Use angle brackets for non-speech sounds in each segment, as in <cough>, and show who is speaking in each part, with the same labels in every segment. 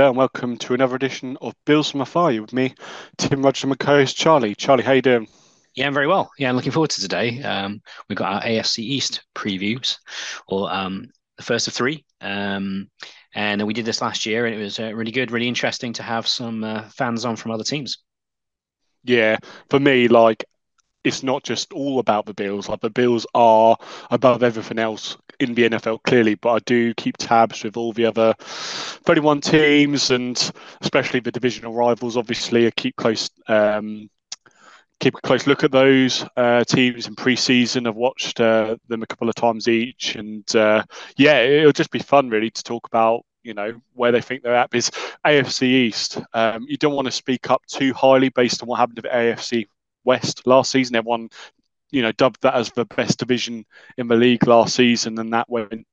Speaker 1: Hello and welcome to another edition of Bills from Afar. You with me, Tim Rogers, and my co-host Charlie. Charlie, how you doing?
Speaker 2: Yeah, I'm very well. Yeah, I'm looking forward to today. Um, we've got our AFC East previews, or um, the first of three. Um, and we did this last year, and it was uh, really good, really interesting to have some uh, fans on from other teams.
Speaker 1: Yeah, for me, like it's not just all about the Bills. Like the Bills are above everything else in the NFL, clearly, but I do keep tabs with all the other 31 teams and especially the divisional rivals. Obviously, I keep close. Um, keep a close look at those uh, teams in pre-season. I've watched uh, them a couple of times each, and uh, yeah, it'll just be fun really to talk about you know where they think they're at. Because AFC East, um, you don't want to speak up too highly based on what happened to the AFC West last season. Everyone, you know, dubbed that as the best division in the league last season, and that went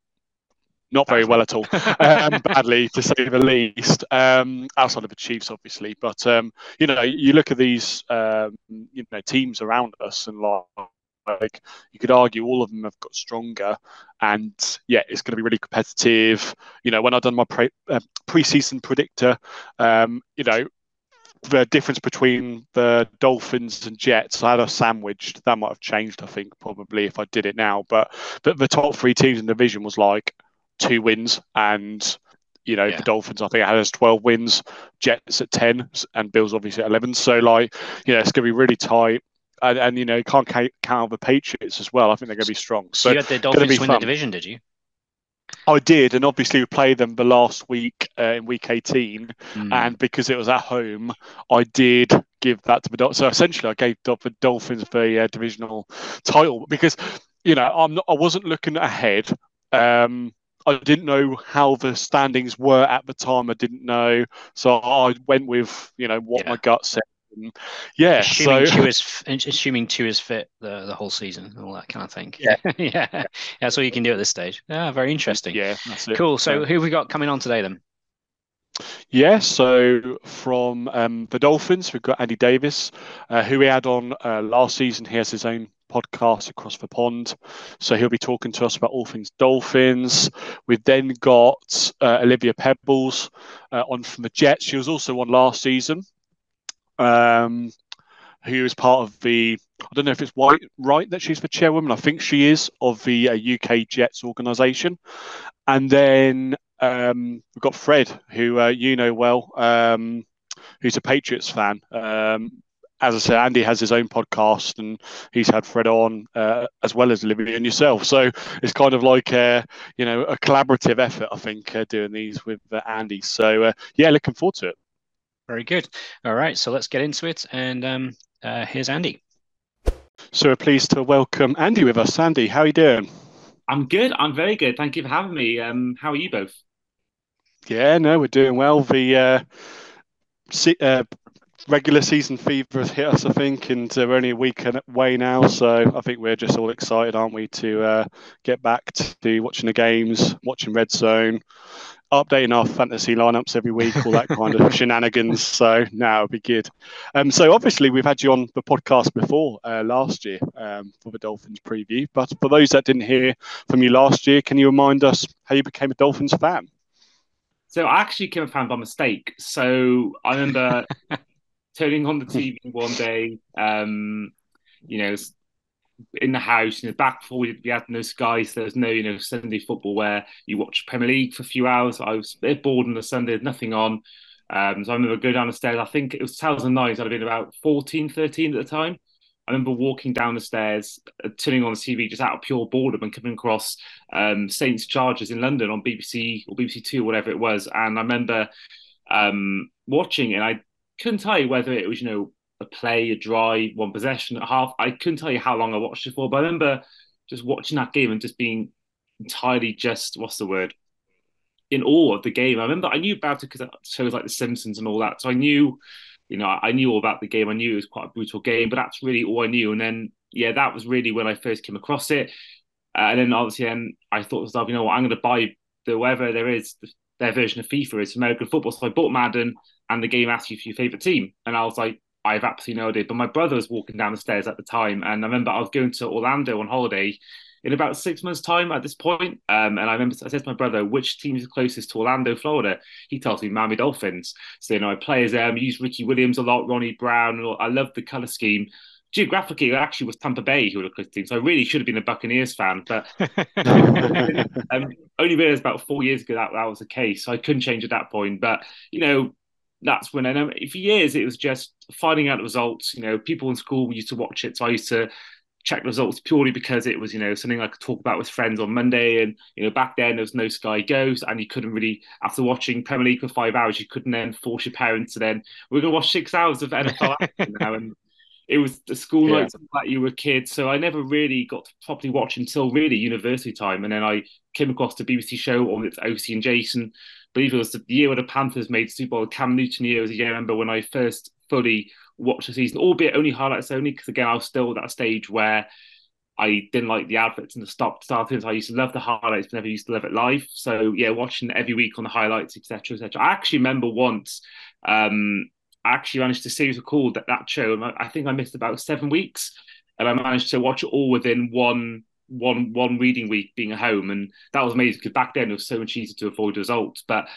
Speaker 1: not very well at all, <laughs> um, badly to say the least. Um, outside of the Chiefs, obviously, but um, you know, you look at these um, you know teams around us, and like you could argue all of them have got stronger, and yeah, it's going to be really competitive. You know, when I done my pre uh, preseason predictor, um, you know, the difference between the Dolphins and Jets, I had a sandwiched. That might have changed, I think, probably if I did it now. But but the top three teams in the division was like two wins, and you know yeah. the Dolphins, I think, had as twelve wins, Jets at ten, and Bills obviously at eleven. So like, you know, it's going to be really tight. And, and you know, you can't count, count the Patriots as well. I think they're going to be strong. So,
Speaker 2: so you had the Dolphins win fun. the division, did you?
Speaker 1: I did, and obviously we played them the last week uh, in week 18, mm. and because it was at home, I did give that to the Dolphins. So essentially, I gave the Dolphins the uh, divisional title because you know I'm not, I wasn't looking ahead. Um, I didn't know how the standings were at the time. I didn't know, so I went with you know what yeah. my gut said yeah,
Speaker 2: assuming so Tua is assuming Tua is fit the, the whole season, and all that kind of thing.
Speaker 1: Yeah, <laughs>
Speaker 2: yeah, that's all you can do at this stage. Yeah, very interesting.
Speaker 1: Yeah,
Speaker 2: cool. So, who have we got coming on today then?
Speaker 1: Yeah, so from um, the Dolphins, we've got Andy Davis, uh, who we had on uh, last season. He has his own podcast across the pond, so he'll be talking to us about all things Dolphins. We've then got uh, Olivia Pebbles uh, on from the Jets. She was also on last season um, who is part of the I don't know if it's white, right that she's the chairwoman. I think she is of the uh, UK Jets organisation. And then um, we've got Fred, who uh, you know well, um, who's a Patriots fan. Um, as I said, Andy has his own podcast, and he's had Fred on uh, as well as Olivia and yourself. So it's kind of like a, you know a collaborative effort, I think, uh, doing these with uh, Andy. So uh, yeah, looking forward to it.
Speaker 2: Very good. All right, so let's get into it. And um, uh, here's Andy.
Speaker 1: So we're pleased to welcome Andy with us. Andy, how are you doing?
Speaker 3: I'm good. I'm very good. Thank you for having me. Um, how are you both?
Speaker 1: Yeah, no, we're doing well. The uh, uh, regular season fever has hit us, I think, and uh, we're only a week away now. So I think we're just all excited, aren't we, to uh, get back to watching the games, watching Red Zone, updating our fantasy lineups every week, all that kind of shenanigans. So now it'll be good. Um, so obviously we've had you on the podcast before uh, last year um, for the Dolphins preview. But for those that didn't hear from you last year, can you remind us how you became a Dolphins fan?
Speaker 3: So I actually became a fan by mistake. So I remember <laughs> turning on the TV one day. Um, you know, in the house, in the back before we, we had no so there was no, you know, Sunday football where you watch Premier League for a few hours. I was a bit bored on the Sunday, had nothing on. Um, so I remember going down the stairs. I think it was 2009, so I'd have been about 14, 13 at the time. I remember walking down the stairs, uh, turning on the TV just out of pure boredom and coming across um, Saints Chargers in London on BBC or BBC Two, whatever it was. And I remember um, watching it. And I couldn't tell you whether it was, you know, a play, a drive, one possession at half. I couldn't tell you how long I watched it for, but I remember just watching that game and just being entirely just what's the word in awe of the game. I remember I knew about it because it shows like The Simpsons and all that, so I knew, you know, I knew all about the game. I knew it was quite a brutal game, but that's really all I knew. And then yeah, that was really when I first came across it. Uh, and then obviously, then I thought to myself, you know what, I'm going to buy the whatever there is their version of FIFA. It's American football, so I bought Madden, and the game asks you for your favorite team, and I was like, I have absolutely no idea. But my brother was walking down the stairs at the time, and I remember I was going to Orlando on holiday, in about six months' time at this point. Um, and I remember I said to my brother, which team is closest to Orlando, Florida? He tells me Miami Dolphins. So, you know, I play as them, use Ricky Williams a lot, Ronnie Brown. I love the color scheme. Geographically, it actually was Tampa Bay who were the closest team. So I really should have been a Buccaneers fan. But <laughs> <laughs> um, only realized about four years ago that that was the case. So I couldn't change at that point. But, you know, that's when I know for years it was just finding out the results. You know, people in school used to watch it. So I used to check results purely because it was, you know, something I could talk about with friends on Monday. And, you know, back then there was no Sky Goes and you couldn't really, after watching Premier League for five hours, you couldn't then force your parents to then, we're going to watch six hours of NFL <laughs> now. And it was the school yeah. nights that you were a kid. So I never really got to properly watch until really university time. And then I came across the BBC show on its Osi and Jason. I believe it was the year when the Panthers made Super Bowl. Cam Newton year was a year I remember when I first fully watched the season, albeit only highlights only, because again, I was still at that stage where I didn't like the adverts and the stop startings. I used to love the highlights, but never used to love it live. So yeah, watching every week on the highlights, etc., etc. I actually remember once, um, I actually managed to series called that that show. I think I missed about seven weeks, and I managed to watch it all within one one one reading week being at home, and that was amazing because back then it was so much easier to avoid results. But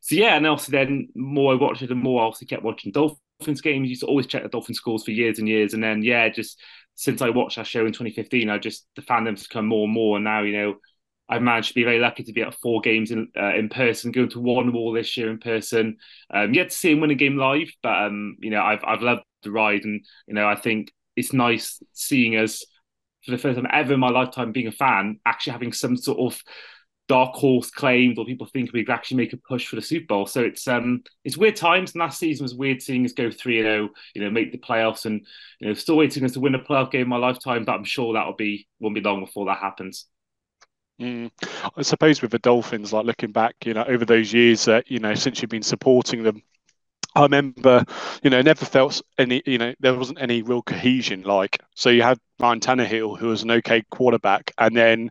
Speaker 3: so yeah, and also then more I watched it, the more I also kept watching Dolphins Dolphins games. Used to always check the Dolphin scores for years and years, and then yeah, just since I watched that show in 2015, I just the fandom's come more and more. And now you know, I've managed to be very lucky to be at four games in uh, in person, going to one more this year in person. Um, yet to see him win a game live, but um, you know, I've I've loved the ride, and you know, I think it's nice seeing us for the first time ever in my lifetime being a fan, actually having some sort of dark horse claimed or people think we could actually make a push for the Super Bowl. So it's um it's weird times. And last season was weird seeing us go three zero, you know, make the playoffs, and you know, still waiting us to win a playoff game in my lifetime. But I'm sure that'll be won't be long before that happens.
Speaker 1: Mm. I suppose with the Dolphins, like looking back, you know, over those years that you know since you've been supporting them, I remember, you know, never felt any, you know, there wasn't any real cohesion. Like, so you had Ryan Tannehill, who was an okay quarterback, and then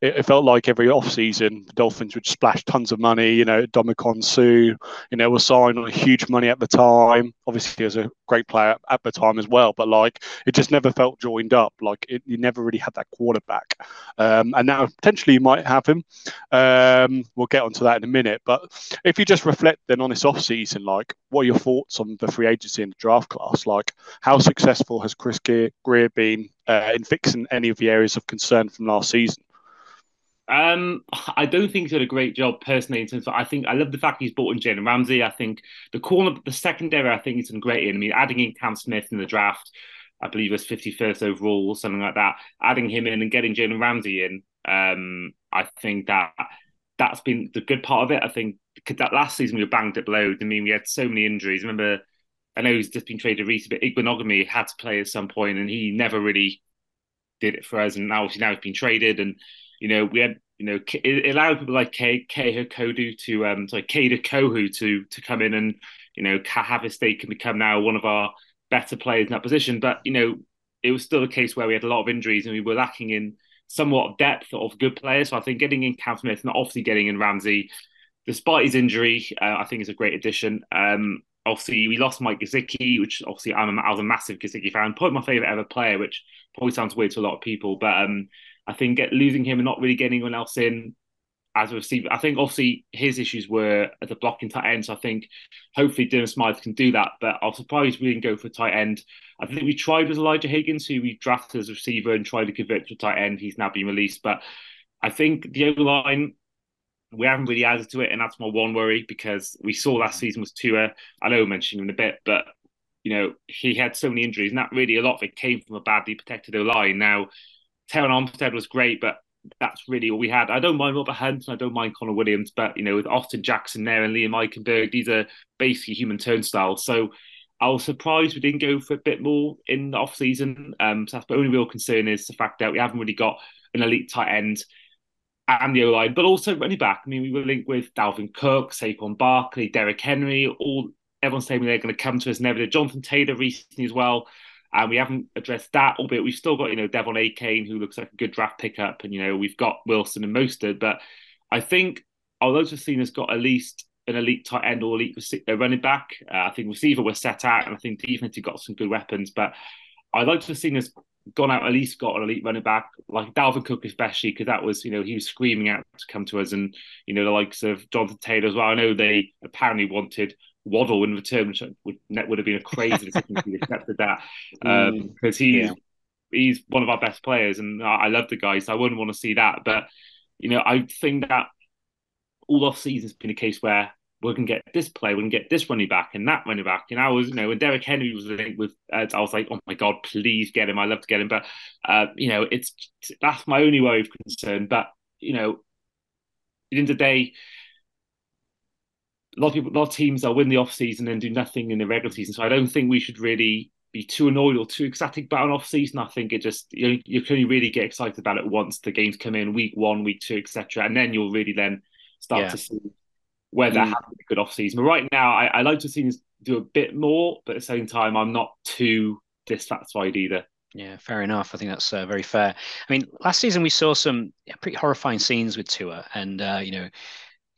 Speaker 1: it, it felt like every offseason, the Dolphins would splash tons of money. You know, Ndamukong Suh, you know, was signed on huge money at the time. Obviously, he was a great player at the time as well, but like, it just never felt joined up. Like, it, you never really had that quarterback. Um, and now potentially you might have him. Um, we'll get onto that in a minute. But if you just reflect then on this offseason, like, what are your thoughts on the free agency and the draft class? Like, how successful has Chris Grier been uh, in fixing any of the areas of concern from last season?
Speaker 3: Um, I don't think he's done a great job personally. In terms of, I think I love the fact he's brought in Jalen Ramsey. I think the corner, the secondary, I think he's done great in. I mean, adding in Cam Smith in the draft, I believe was 51st overall or something like that. Adding him in and getting Jalen Ramsey in, um, I think that that's been the good part of it. I think that last season we were banged up loads. I mean, we had so many injuries. I remember I know he's just been traded recently, but Igbinoghene had to play at some point, and he never really did it for us. And now, now he's been traded, and you know we had you know it allowed people like K Kodu to um sorry Kader Kohou to to come in and you know have his stake and become now one of our better players in that position. But you know it was still a case where we had a lot of injuries and we were lacking in somewhat depth of good players. So I think getting in Cam Smith and obviously getting in Ramsey, despite his injury, uh, I think is a great addition. Um, obviously we lost Mike Gesicki, which obviously I'm a, I was a massive Gesicki fan, probably my favorite ever player, which probably sounds weird to a lot of people, but um, I think get, losing him and not really getting anyone else in as a receiver, I think obviously his issues were at the blocking tight end, so I think hopefully Durham Smythe can do that. But I was surprised we didn't go for tight end. I think we tried with Elijah Higgins, who we drafted as a receiver and tried to convert to a tight end. He's now been released, but I think the O line we haven't really added to it, and that's my one worry because we saw last season was Tua. I know mentioning him in a bit, but you know he had so many injuries, and that really a lot of it came from a badly protected O line. Now, Terron Armstead was great, but that's really all we had. I don't mind Robert Hunt, and I don't mind Connor Williams, but you know with Austin Jackson there and Liam Eichenberg, these are basically human turnstiles. So. I was surprised we didn't go for a bit more in the off season. Um, so that's only real concern is the fact that we haven't really got an elite tight end and the O line, but also running back. I mean, we were linked with Dalvin Cook, Saquon Barkley, Derrick Henry. All everyone's saying they're going to come to us. Never. Jonathan Taylor recently as well, and we haven't addressed that. Albeit we've still got you know De'Von Achane, who looks like a good draft pickup, and you know we've got Wilson and Mostert. But I think although has got at least an elite tight end or elite uh, running back, uh, I think receiver was set out, and I think defense got some good weapons. But I'd like to have seen us gone out at least got an elite running back like Dalvin Cook especially because that was you know he was screaming out to come to us and you know the likes of Jonathan Taylor as well. I know they apparently wanted Waddle in return, which would net would have been a crazy decision if he accepted that <laughs> because um, mm, he's yeah. he's one of our best players and I love the guy, so I wouldn't want to see that. But you know, I think that all off season has been a case where we can get this play, we can get this running back and that running back. And I was, you know, when Derrick Henry was linked with, uh, I was like, oh my god, please get him. I love to get him, but uh, you know, it's that's my only worry of concern. But you know, at the end of the day, a lot of people, a lot of teams will win the off season and do nothing in the regular season. So I don't think we should really be too annoyed or too ecstatic about an off season. I think it just you, know, you can only really get excited about it once the games come in, week one, week two, etc., and then you'll really then start yeah. to see whether mm. having a good off season. But right now, I, I like to see us do a bit more, but at the same time, I'm not too dissatisfied either.
Speaker 2: Yeah, fair enough. I think that's uh, very fair. I mean, last season we saw some pretty horrifying scenes with Tua, and uh, you know,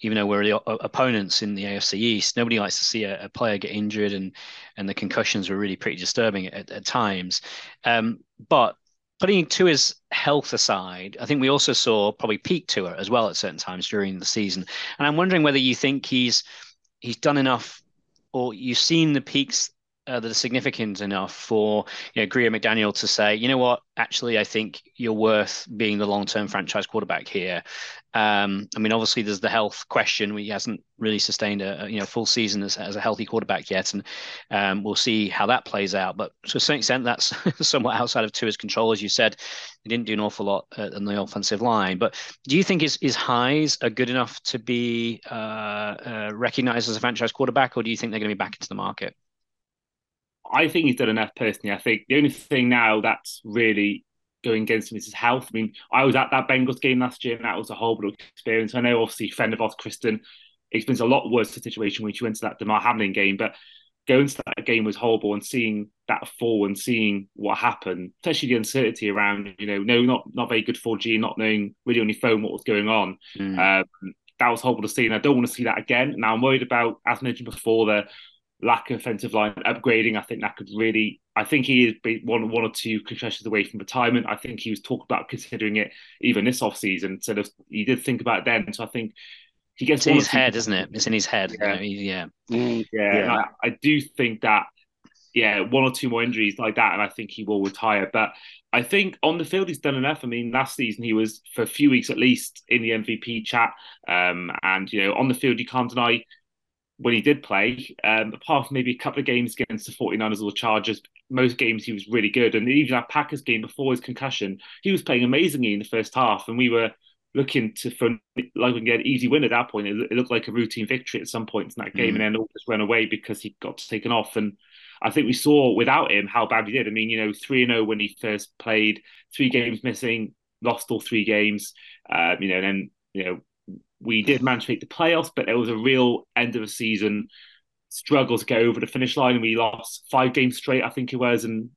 Speaker 2: even though we're the opponents in the AFC East, nobody likes to see a, a player get injured, and and the concussions were really pretty disturbing at, at times. Um, but putting Tua's health aside, I think we also saw probably peak Tua as well at certain times during the season, and I'm wondering whether you think he's he's done enough, or you've seen the peaks uh, that are significant enough for you know Grier McDaniel to say, you know what, actually, I think you're worth being the long-term franchise quarterback here. Um, I mean, obviously, there's the health question. He hasn't really sustained a, a you know full season as, as, a healthy quarterback yet, and um, we'll see how that plays out. But to a certain extent, that's <laughs> somewhat outside of Tua's control, as you said. He didn't do an awful lot uh, on the offensive line. But do you think his his highs are good enough to be uh, uh recognized as a franchise quarterback, or do you think they're going to be back into the market?
Speaker 3: I think he's done enough personally. I think the only thing now that's really going against him is his health. I mean, I was at that Bengals game last year and that was a horrible experience. I know obviously friend of ours, Kristen, experienced a lot worse situation when she went to that Damar Hamlin game, but going to that game was horrible and seeing that fall and seeing what happened, especially the uncertainty around, you know, no, not not very good 4G, not knowing really on your phone what was going on. Mm. Um, that was horrible to see, and I don't want to see that again. Now I'm worried about, as mentioned before, the lack of offensive line upgrading. I think that could really. I think he is one one or two concussions away from retirement. I think he was talking about considering it even this off season. So he did think about it then. So I think he gets
Speaker 2: it's in his head, isn't it? It's in his head. Yeah, you know,
Speaker 3: yeah. Mm, yeah. yeah. I, I, do think that. Yeah, one or two more injuries like that, and I think he will retire. But I think on the field he's done enough. I mean, last season he was for a few weeks at least in the MVP chat, um, and you know on the field you can't deny when he did play, um, apart from maybe a couple of games against the 49ers or the Chargers, most games he was really good. And even that Packers game before his concussion, he was playing amazingly in the first half. And we were looking to for like we can get an easy win at that point. It, it, looked like a routine victory at some points in that game, mm. and then all just ran away because he got taken off. And I think we saw without him how bad he did. I mean, you know, three and zero oh when he first played, three games missing, lost all three games. Um, you know, and then you know we did manage to make the playoffs, but it was a real end of the season struggle to get over the finish line. We lost five games straight, I think it was, and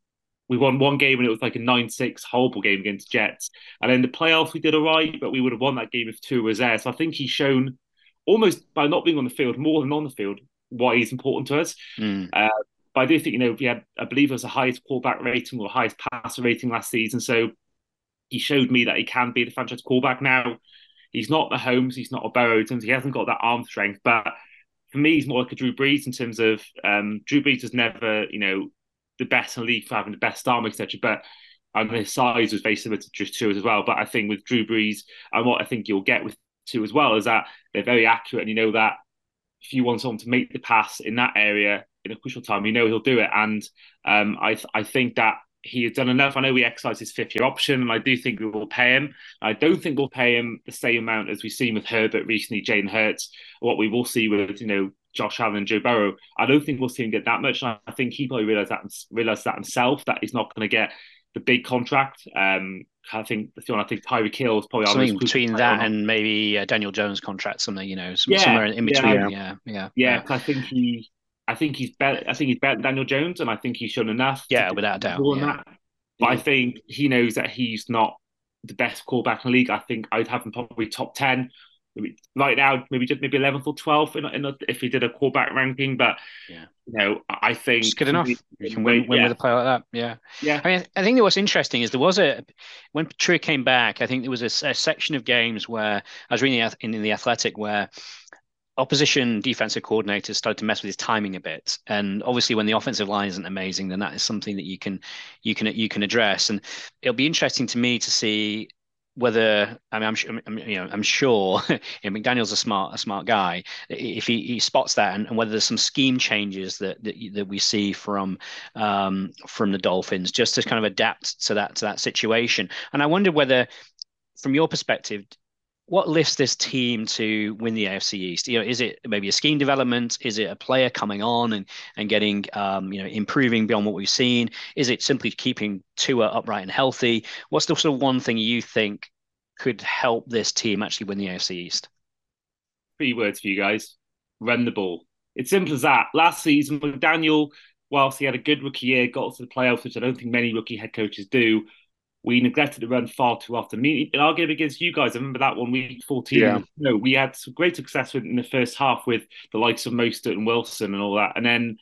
Speaker 3: we won one game and it was like a 9-6 horrible game against Jets. And then the playoffs we did all right, but we would have won that game if Tua was there. So I think he's shown almost by not being on the field more than on the field why he's important to us. Mm. Uh, but I do think, you know, we had, I believe it was the highest quarterback rating or highest passer rating last season. So he showed me that he can be the franchise quarterback now. He's not the Holmes, he's not a Burrow in terms he hasn't got that arm strength, but for me, he's more like a Drew Brees in terms of um, Drew Brees was never, you know, the best in the league for having the best arm, etc. But and his size was very similar to just Tua as well. But I think with Drew Brees and what I think you'll get with Tua as well is that they're very accurate, and you know that if you want someone to make the pass in that area in a crucial time, you know he'll do it. And um, I I think that he has done enough. I know we exercised his fifth year option, and I do think we will pay him. I don't think we'll pay him the same amount as we've seen with Herbert recently, Jalen Hurts, what we will see with you know Josh Allen and Joe Burrow. I don't think we'll see him get that much. I think he probably realized that realized that himself that he's not going to get the big contract. Um, I think the one I think Tyreek Hill is probably
Speaker 2: something between that and maybe uh, Daniel Jones contract, something you know, yeah, somewhere in between. Yeah, yeah,
Speaker 3: yeah. yeah, yeah. I think he I think he's better. I think he's better than Daniel Jones, and I think he's shown enough.
Speaker 2: Yeah, without doubt. Yeah.
Speaker 3: But I think he knows that he's not the best quarterback in the league. I think I'd have him probably top ten. right now maybe just maybe 11th or 12th in, in a, if he did a quarterback ranking. But
Speaker 2: yeah.
Speaker 3: you know, I think
Speaker 2: it's good enough. You can win, win
Speaker 3: yeah.
Speaker 2: with a player like that. Yeah,
Speaker 3: yeah.
Speaker 2: I mean, I think that what's interesting is there was a when Patrick came back. I think there was a, a section of games where I was reading in, in the Athletic where opposition defensive coordinators started to mess with his timing a bit. And obviously when the offensive line isn't amazing then that is something that you can you can you can address. And it'll be interesting to me to see whether I mean I'm, I'm you know I'm sure <laughs> you know, McDaniel's a smart a smart guy. If he, he spots that and, and, whether there's some scheme changes that that, that we see from um, from the Dolphins just to kind of adapt to that to that situation. And I wonder whether from your perspective what lifts this team to win the AFC East? You know, is it maybe a scheme development? Is it a player coming on and and getting um, you know improving beyond what we've seen? Is it simply keeping Tua upright and healthy? What's the sort of one thing you think could help this team actually win the AFC East?
Speaker 3: Three words for you guys: run the ball. It's simple as that. Last season, McDaniel, whilst he had a good rookie year, got to the playoffs, which I don't think many rookie head coaches do we neglected to run far too often. I mean, in our game against you guys, I remember that one week 14.
Speaker 1: Yeah.
Speaker 3: No, we had some great success with, in the first half with the likes of Mostert and Wilson and all that. And then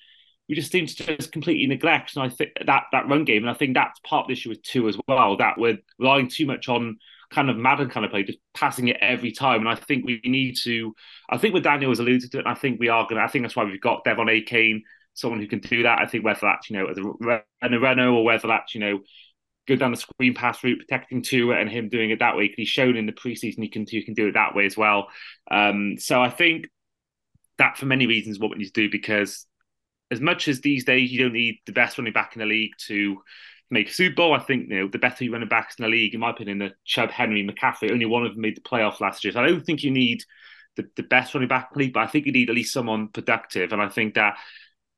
Speaker 3: we just seemed to just completely neglect and I think that that run game. And I think that's part of the issue with Tua as well, that we're relying too much on kind of Madden kind of play, just passing it every time. And I think we need to, I think what Daniel has alluded to it, and I think we are going to, I think that's why we've got De'Von Achane, someone who can do that. I think whether that's, you know, as a, a runner or whether that's, you know, go down the screen pass route, protecting Tua and him doing it that way. Because he's shown in the preseason he can, he can do it that way as well. Um, so I think that for many reasons what we need to do because as much as these days you don't need the best running back in the league to make a Super Bowl, I think you know the better running backs in the league, in my opinion, the Chubb, Henry, McCaffrey, only one of them made the playoffs last year. So I don't think you need the, the best running back in the league, but I think you need at least someone productive. And I think that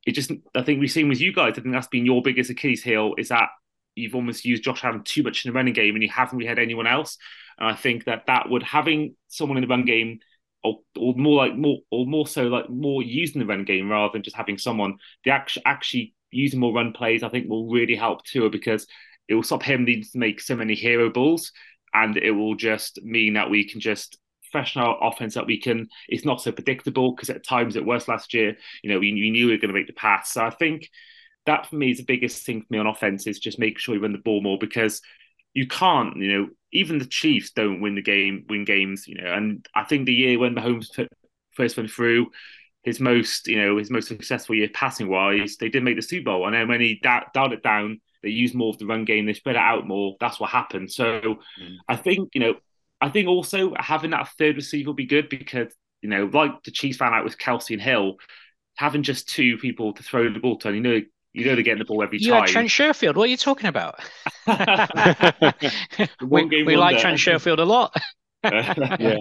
Speaker 3: it just I think we've seen with you guys, I think that's been your biggest Achilles heel is that you've almost used Josh Allen too much in the running game and you haven't really had anyone else. And I think that that would having someone in the run game or, or more like more or more so like more using the run game rather than just having someone the actually actually using more run plays, I think will really help Tua because it will stop him needing to make so many hero balls. And it will just mean that we can just freshen our offense that we can it's not so predictable because at times it was last year you know we, we knew we were going to make the pass. So i think that for me is the biggest thing for me on offense is just make sure you run the ball more because you can't, you know, even the Chiefs don't win the game, win games, you know. And I think the year when Mahomes first went through his most, you know, his most successful year passing wise, they did make the Super Bowl. And then when he da- dialed it down, they used more of the run game, they spread it out more. That's what happened. So mm. I think, you know, I think also having that third receiver will be good because, you know, like the Chiefs found out with Kelce and Hill, having just two people to throw the ball to, and you know, you know they're getting the ball every
Speaker 2: you
Speaker 3: time.
Speaker 2: You Trent Sherfield. What are you talking about? <laughs> <laughs> we, we like Trent Sherfield a lot. <laughs>
Speaker 3: yeah.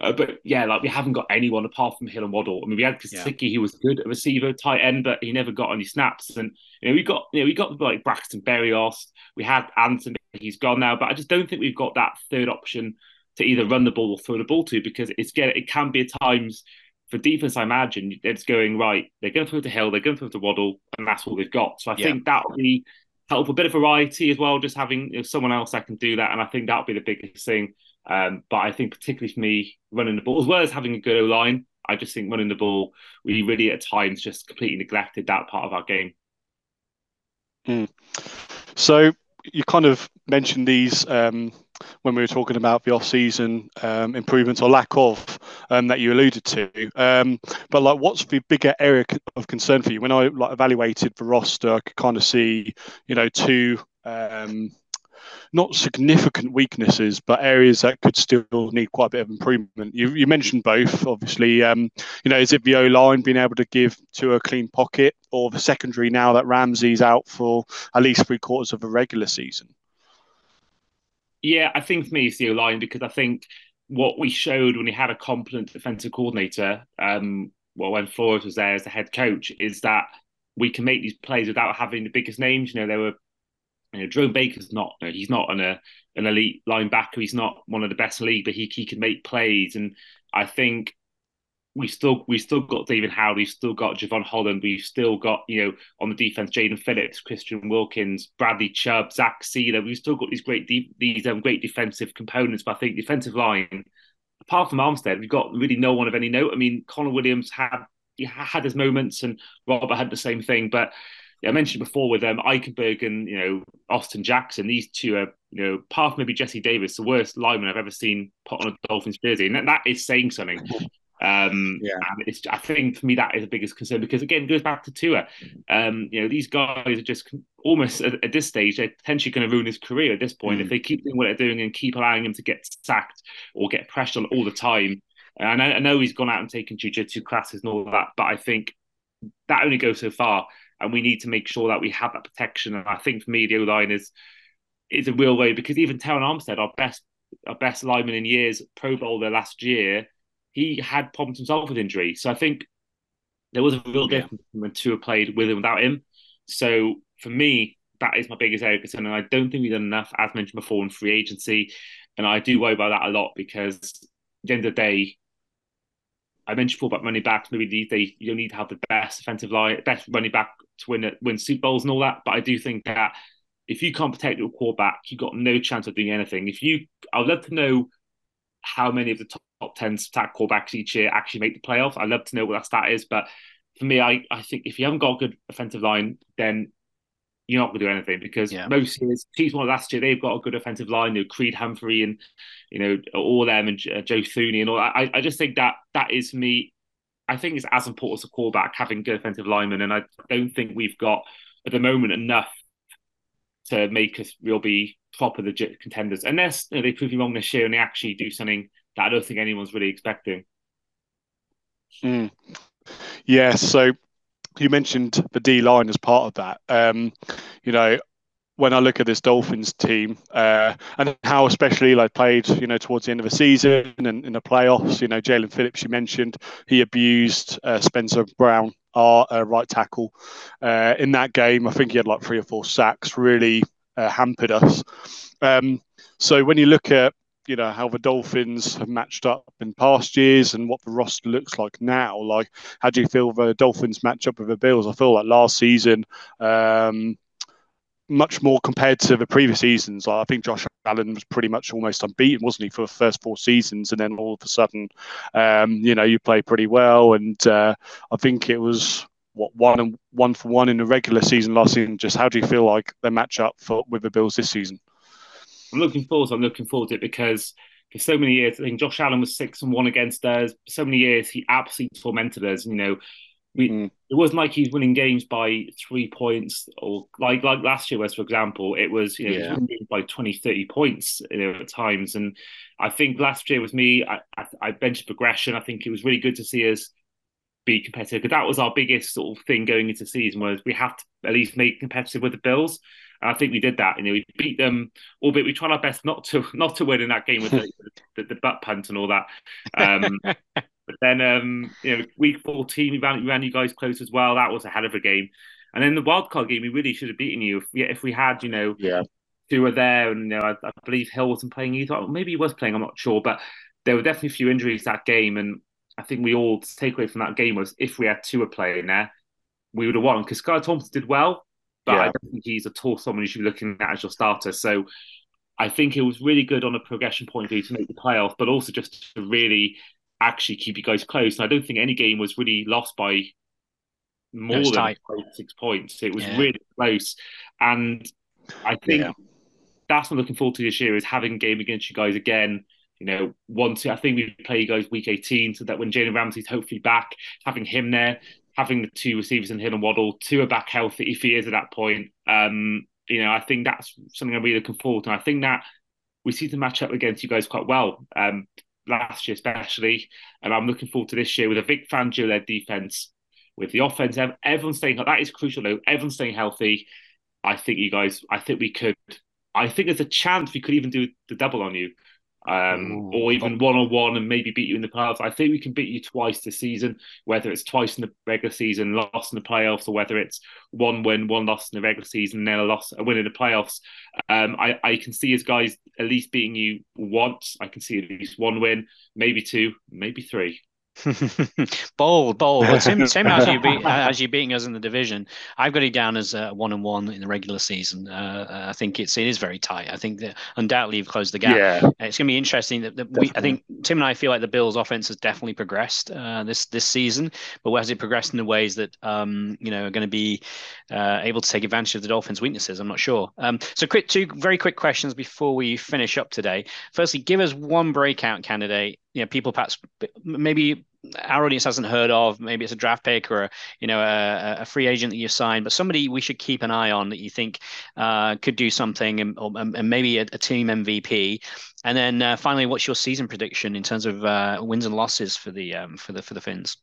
Speaker 3: Uh, but yeah, like we haven't got anyone apart from Hill and Waddle. I mean, we had Gesicki, yeah. he was good at receiver, tight end, but he never got any snaps. And you know, we got you know we got like Braxton Berrios, we had Anthony, he's gone now, but I just don't think we've got that third option to either run the ball or throw the ball to because it's get it can be at times for defense, I imagine it's going right. They're going to throw to Hill, they're going to throw to Waddle, and that's what they've got. So I yeah. think that will be help a bit of variety as well, just having you know, someone else that can do that. And I think that'll be the biggest thing. Um, but I think particularly for me, running the ball as well as having a good O line, I just think running the ball, we really at times just completely neglected that part of our game.
Speaker 1: Mm. So you kind of mentioned these um, when we were talking about the off-season um, improvements or lack of um, that you alluded to. Um, but like, what's the bigger area of concern for you? When I like evaluated the roster, I could kind of see, you know, two um, not significant weaknesses, but areas that could still need quite a bit of improvement. You, you mentioned both, obviously. Um, you know, is it the O line being able Tua give to a clean pocket, or the secondary now that Ramsey's out for at least three quarters of a regular season?
Speaker 3: Yeah, I think for me it's the O line because I think what we showed when we had a competent defensive coordinator, um, well, when Flores was there as the head coach, is that we can make these plays without having the biggest names. You know, there were, you know, Jerome Baker's not, you know, he's not an, a, an elite linebacker. He's not one of the best in the league, but he, he can make plays. And I think we still we still got David Howard, we've still got Jevon Holland, we've still got you know on the defense Jaelan Phillips, Christian Wilkins, Bradley Chubb, Zach Sieler. We've still got these great de- these um, great defensive components, but I think defensive line, apart from Armstead, we've got really no one of any note. I mean, Connor Williams had he had his moments, and Robert had the same thing. But yeah, I mentioned before with um, Eichenberg and you know Austin Jackson, these two are you know apart from maybe Jesse Davis, the worst lineman I've ever seen put on a Dolphins jersey, and that is saying something. Um, yeah. it's, I think for me that is the biggest concern because again, it goes back to Tua. Um, you know, these guys are just almost at, at this stage, they're potentially going to ruin his career at this point mm. if they keep doing what they're doing and keep allowing him to get sacked or get pressured on all the time. And I, I know he's gone out and taken jiu-jitsu classes and all that, but I think that only goes so far, and we need to make sure that we have that protection. And I think for me, the O line is is a real way because even Terron Armstead, our best our best lineman in years, Pro Bowler last year he had problems himself with injury. So I think there was a real difference yeah. when Tua played with and without him. So for me, that is my biggest area of concern. And I don't think we've done enough, as mentioned before, in free agency. And I do worry about that a lot because at the end of the day, I mentioned before about running backs. Maybe these days you don't need to have the best offensive line, best running back to win win Super Bowls and all that. But I do think that if you can't protect your quarterback, you've got no chance of doing anything. If you, I'd love to know how many of the top top 10 stack quarterbacks each year actually make the playoffs. I'd love to know what that stat is. But for me, I, I think if you haven't got a good offensive line, then you're not going to do anything because yeah. most years, teams like last year, they've got a good offensive line. You know, Creed Humphrey and, you know, all them and uh, Joe Thuney and all that. I, I just think that that is for me, I think it's as important as a quarterback having good offensive linemen. And I don't think we've got at the moment enough to make us real be proper legit contenders. Unless you know, they prove me wrong this year and they actually do something that I don't think anyone's really expecting.
Speaker 1: Mm. Yeah, so you mentioned the D line as part of that. Um, you know, when I look at this Dolphins team uh, and how especially like played, you know, towards the end of the season and in the playoffs, you know, Jaelan Phillips, you mentioned he abused uh, Spencer Brown, our uh, right tackle, uh, in that game. I think he had like three or four sacks, really uh, hampered us. Um, so when you look at you know how the Dolphins have matched up in past years and what the roster looks like now. Like, how do you feel the Dolphins match up with the Bills? I feel like last season, um, much more compared to the previous seasons. I think Josh Allen was pretty much almost unbeaten, wasn't he, for the first four seasons? And then all of a sudden, um, you know, you play pretty well. And uh, I think it was what one and one for one in the regular season last season. Just how do you feel like they match up for with the Bills this season?
Speaker 3: I'm looking forward. To, I'm looking forward to it because for so many years, I think Josh Allen was six and one against us. For so many years, he absolutely tormented us. You know, we, mm. it wasn't like he's winning games by three points or like like last year was, for example, it was you know yeah. winning by 20, 30 points you know, at times. And I think last year with me, I, I, I benched progression. I think it was really good to see us be competitive because that was our biggest sort of thing going into season was we have to at least make competitive with the Bills. And I think we did that. You know, we beat them, albeit we tried our best not to <laughs> not to win in that game with the, <laughs> the, the butt punt and all that. Um, but then, um, you know, week fourteen, we ran, we ran you guys close as well. That was a hell of a game. And then the wild card game, we really should have beaten you if we, if we had, you know,
Speaker 1: yeah,
Speaker 3: Tua were there, and you know, I, I believe Hill wasn't playing either. Maybe he was playing. I'm not sure, but there were definitely a few injuries that game, and I think we all take away from that game was if we had Tua playing there, we would have won because Skylar Thompson did well, but yeah. I don't think he's at all someone you should be looking at as your starter. So I think it was really good on a progression point of view to make the playoff, but also just to really actually keep you guys close. And I don't think any game was really lost by more than tight. six points. It was yeah. really close. And I think yeah. that's what I'm looking forward to this year is having a game against you guys again. You know, one, two, I think we play you guys week 18 so that when Jalen Ramsey's hopefully back, having him there, having the two receivers in Hill and Waddle, Tua are back healthy if he is at that point. Um, you know, I think that's something I'm really looking forward to. And I think that we see the match up against you guys quite well. Um, last year especially, and I'm looking forward to this year with a Vic Fangio led defense, with the offense, everyone staying that is crucial though. Everyone staying healthy. I think you guys. I think we could. I think there's a chance we could even do the double on you um, or even one on one and maybe beat you in the playoffs. I think we can beat you twice this season, whether it's twice in the regular season, lost in the playoffs, or whether it's one win, one loss in the regular season, then a loss, a win in the playoffs. Um, I, I can see as guys at least beating you once. I can see at least one win, maybe two, maybe three.
Speaker 2: Bold, bold. Well, same, same as you beat, <laughs> as you beating us in the division. I've got it down as a one and one in the regular season. Uh, I think it's it is very tight. I think that undoubtedly you've closed the gap. Yeah. It's going to be interesting that, that we. I think Tim and I feel like the Bills' offense has definitely progressed uh, this this season, but has it progressed in the ways that um, you know are going to be uh, able to take advantage of the Dolphins' weaknesses? I'm not sure. Um, so, quick two very quick questions before we finish up today. Firstly, give us one breakout candidate. You know, people perhaps maybe our audience hasn't heard of. Maybe it's a draft pick or a, you know a, a free agent that you signed, but somebody we should keep an eye on that you think uh, could do something, and, or, and maybe a, a, team MVP. And then uh, finally, what's your season prediction in terms of uh, wins and losses for the um, for the for the Fins?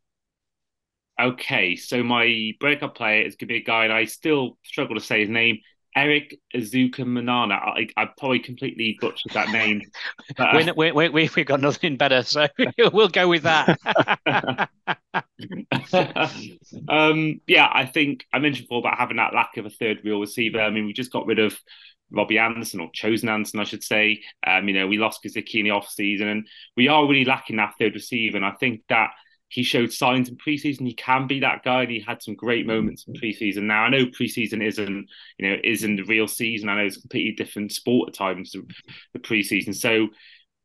Speaker 3: Okay, so my breakup player is going to be a guy, and I still struggle to say his name. Eric Azuka Manana. I, I probably completely butchered that name.
Speaker 2: But, uh, we, we, we, we've got nothing better, so <laughs> we'll go with that. <laughs>
Speaker 3: um, yeah, I think I mentioned before about having that lack of a third real receiver. I mean, we just got rid of Robbie Anderson or chosen Anderson, I should say. Um, you know, we lost Gesicki in the off season, and we are really lacking that third receiver. And I think that he showed signs in preseason. He can be that guy and he had some great moments in preseason. Now i know preseason isn't you know isn't the real season. I know it's a completely different sport at times the preseason. So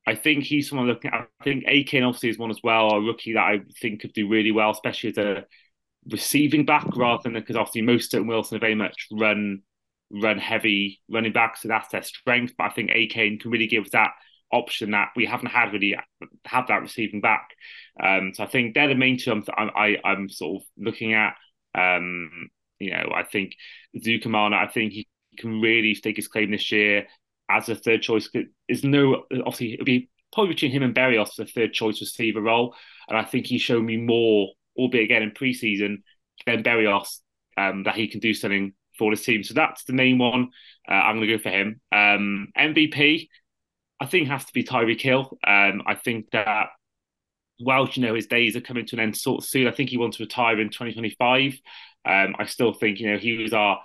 Speaker 3: i think he's someone looking at i think Achane obviously is one as well a rookie that i think could do really well especially as a receiving back rather than because obviously most and wilson are very much run run heavy running back so that's their strength. But i think Achane can really give that option that we haven't had really have that receiving back. Um, so I think they're the main two I'm, I, am sort of looking at. Um, you know, I think Zuckerman, I think he can really stake his claim this year as a third choice. There's no obviously it'll be probably between him and Berrios the third choice receiver role, and I think he showed me more, albeit again in preseason, than Berrios um, that he can do something for this team. So that's the main one. Uh, I'm going to go for him. Um, MVP. I think it has to be Tyreek Hill. Um, I think that Welch, you know, his days are coming to an end sort of soon. I think he wants to retire in 2025. Um, I still think, you know, he was our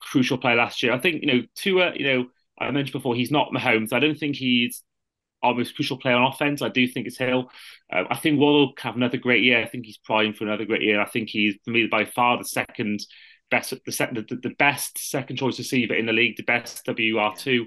Speaker 3: crucial player last year. I think, you know, Tua, you know, I mentioned before, he's not Mahomes. I don't think he's our most crucial player on offense. I do think it's Hill. Um, I think Waddle will have another great year. I think he's primed for another great year. I think he's, for me, by far the second best, the, the, the best second choice receiver in the league, the best WR2.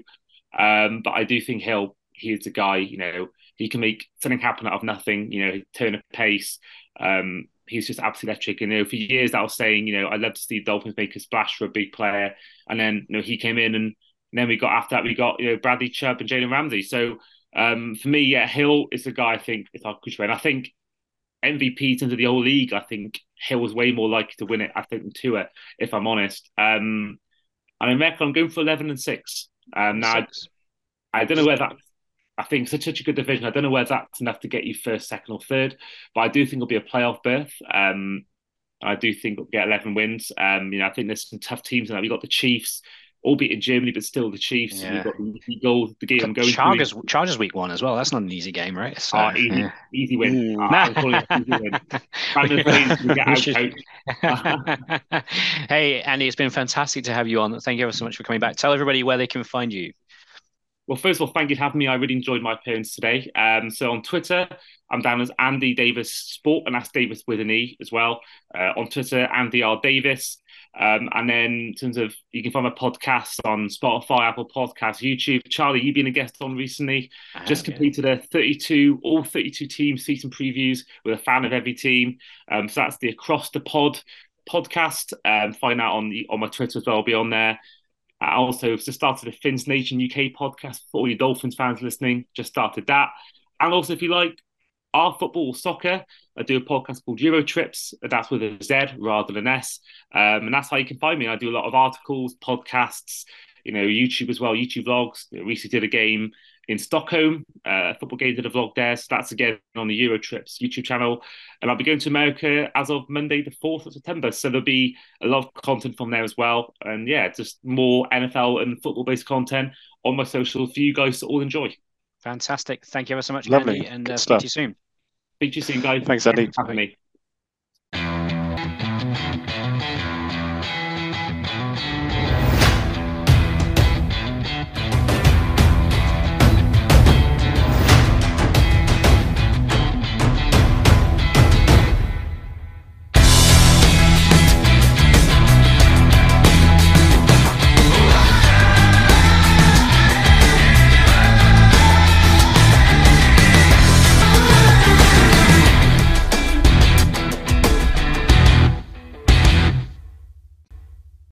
Speaker 3: Um, but I do think Hill, he's a guy, you know, he can make something happen out of nothing, you know, turn a pace. Um, he's just absolutely electric. And you know, for years I was saying, you know, I'd love to see Dolphins make a splash for a big player. And then, you know, he came in and then we got after that, we got, you know, Bradley Chubb and Jalen Ramsey. So um, for me, yeah, Hill is the guy I think is our crucial. And I think MVP into the whole league, I think Hill was way more likely to win it, I think, than Tua, if I'm honest. Um, and in reckon I'm going for 11 and 6. Now, I, I, don't know where that. I think such such a good division. I don't know where that's enough to get you first, second, or third, but I do think it'll be a playoff berth. Um, I do think we'll get eleven wins. Um, you know, I think there's some tough teams in that. We got the Chiefs, albeit in Germany, but still the Chiefs. Yeah. You've got the Eagles, the game going
Speaker 2: Chargers. Chargers week one as well. That's not an easy game, right?
Speaker 3: So, uh, easy, yeah. easy win. Uh, <laughs> <laughs>
Speaker 2: hey, Andy, it's been fantastic to have you on. Thank you ever so much for coming back. Tell everybody where they can find you.
Speaker 3: Well, first of all, thank you for having me. I really enjoyed my appearance today. Um, so on Twitter, I'm down as Andy Davis Sport, and that's Davis with an E as well. Uh, on Twitter, Andy R Davis. Um, and then in terms of you can find my podcast on Spotify, Apple Podcasts, YouTube. Charlie, you've been a guest on recently. Just completed a 32, all 32 team season previews with a fan of every team. Um, so that's the Across the Pod podcast. Um, find out on the on my Twitter as well. I'll be on there. I also just started a Fins Nation UK podcast for all your Dolphins fans listening. Just started that. And also, if you like our football, soccer. I do a podcast called Euro Trips. That's with a Z rather than S. Um, and that's how you can find me. I do a lot of articles, podcasts, you know, YouTube as well, YouTube vlogs. I recently did a game in Stockholm, uh, football game, did a vlog there. So that's again on the Euro Trips YouTube channel. And I'll be going to America as of Monday, the 4th of September. So there'll be a lot of content from there as well. And yeah, just more NFL and football based content on my social for you guys to all enjoy.
Speaker 2: Fantastic. Thank you ever so much, Lovely. Andy, and uh, speak to you soon.
Speaker 3: Speak to you soon, guys.
Speaker 1: Thanks, Andy.
Speaker 3: Having me.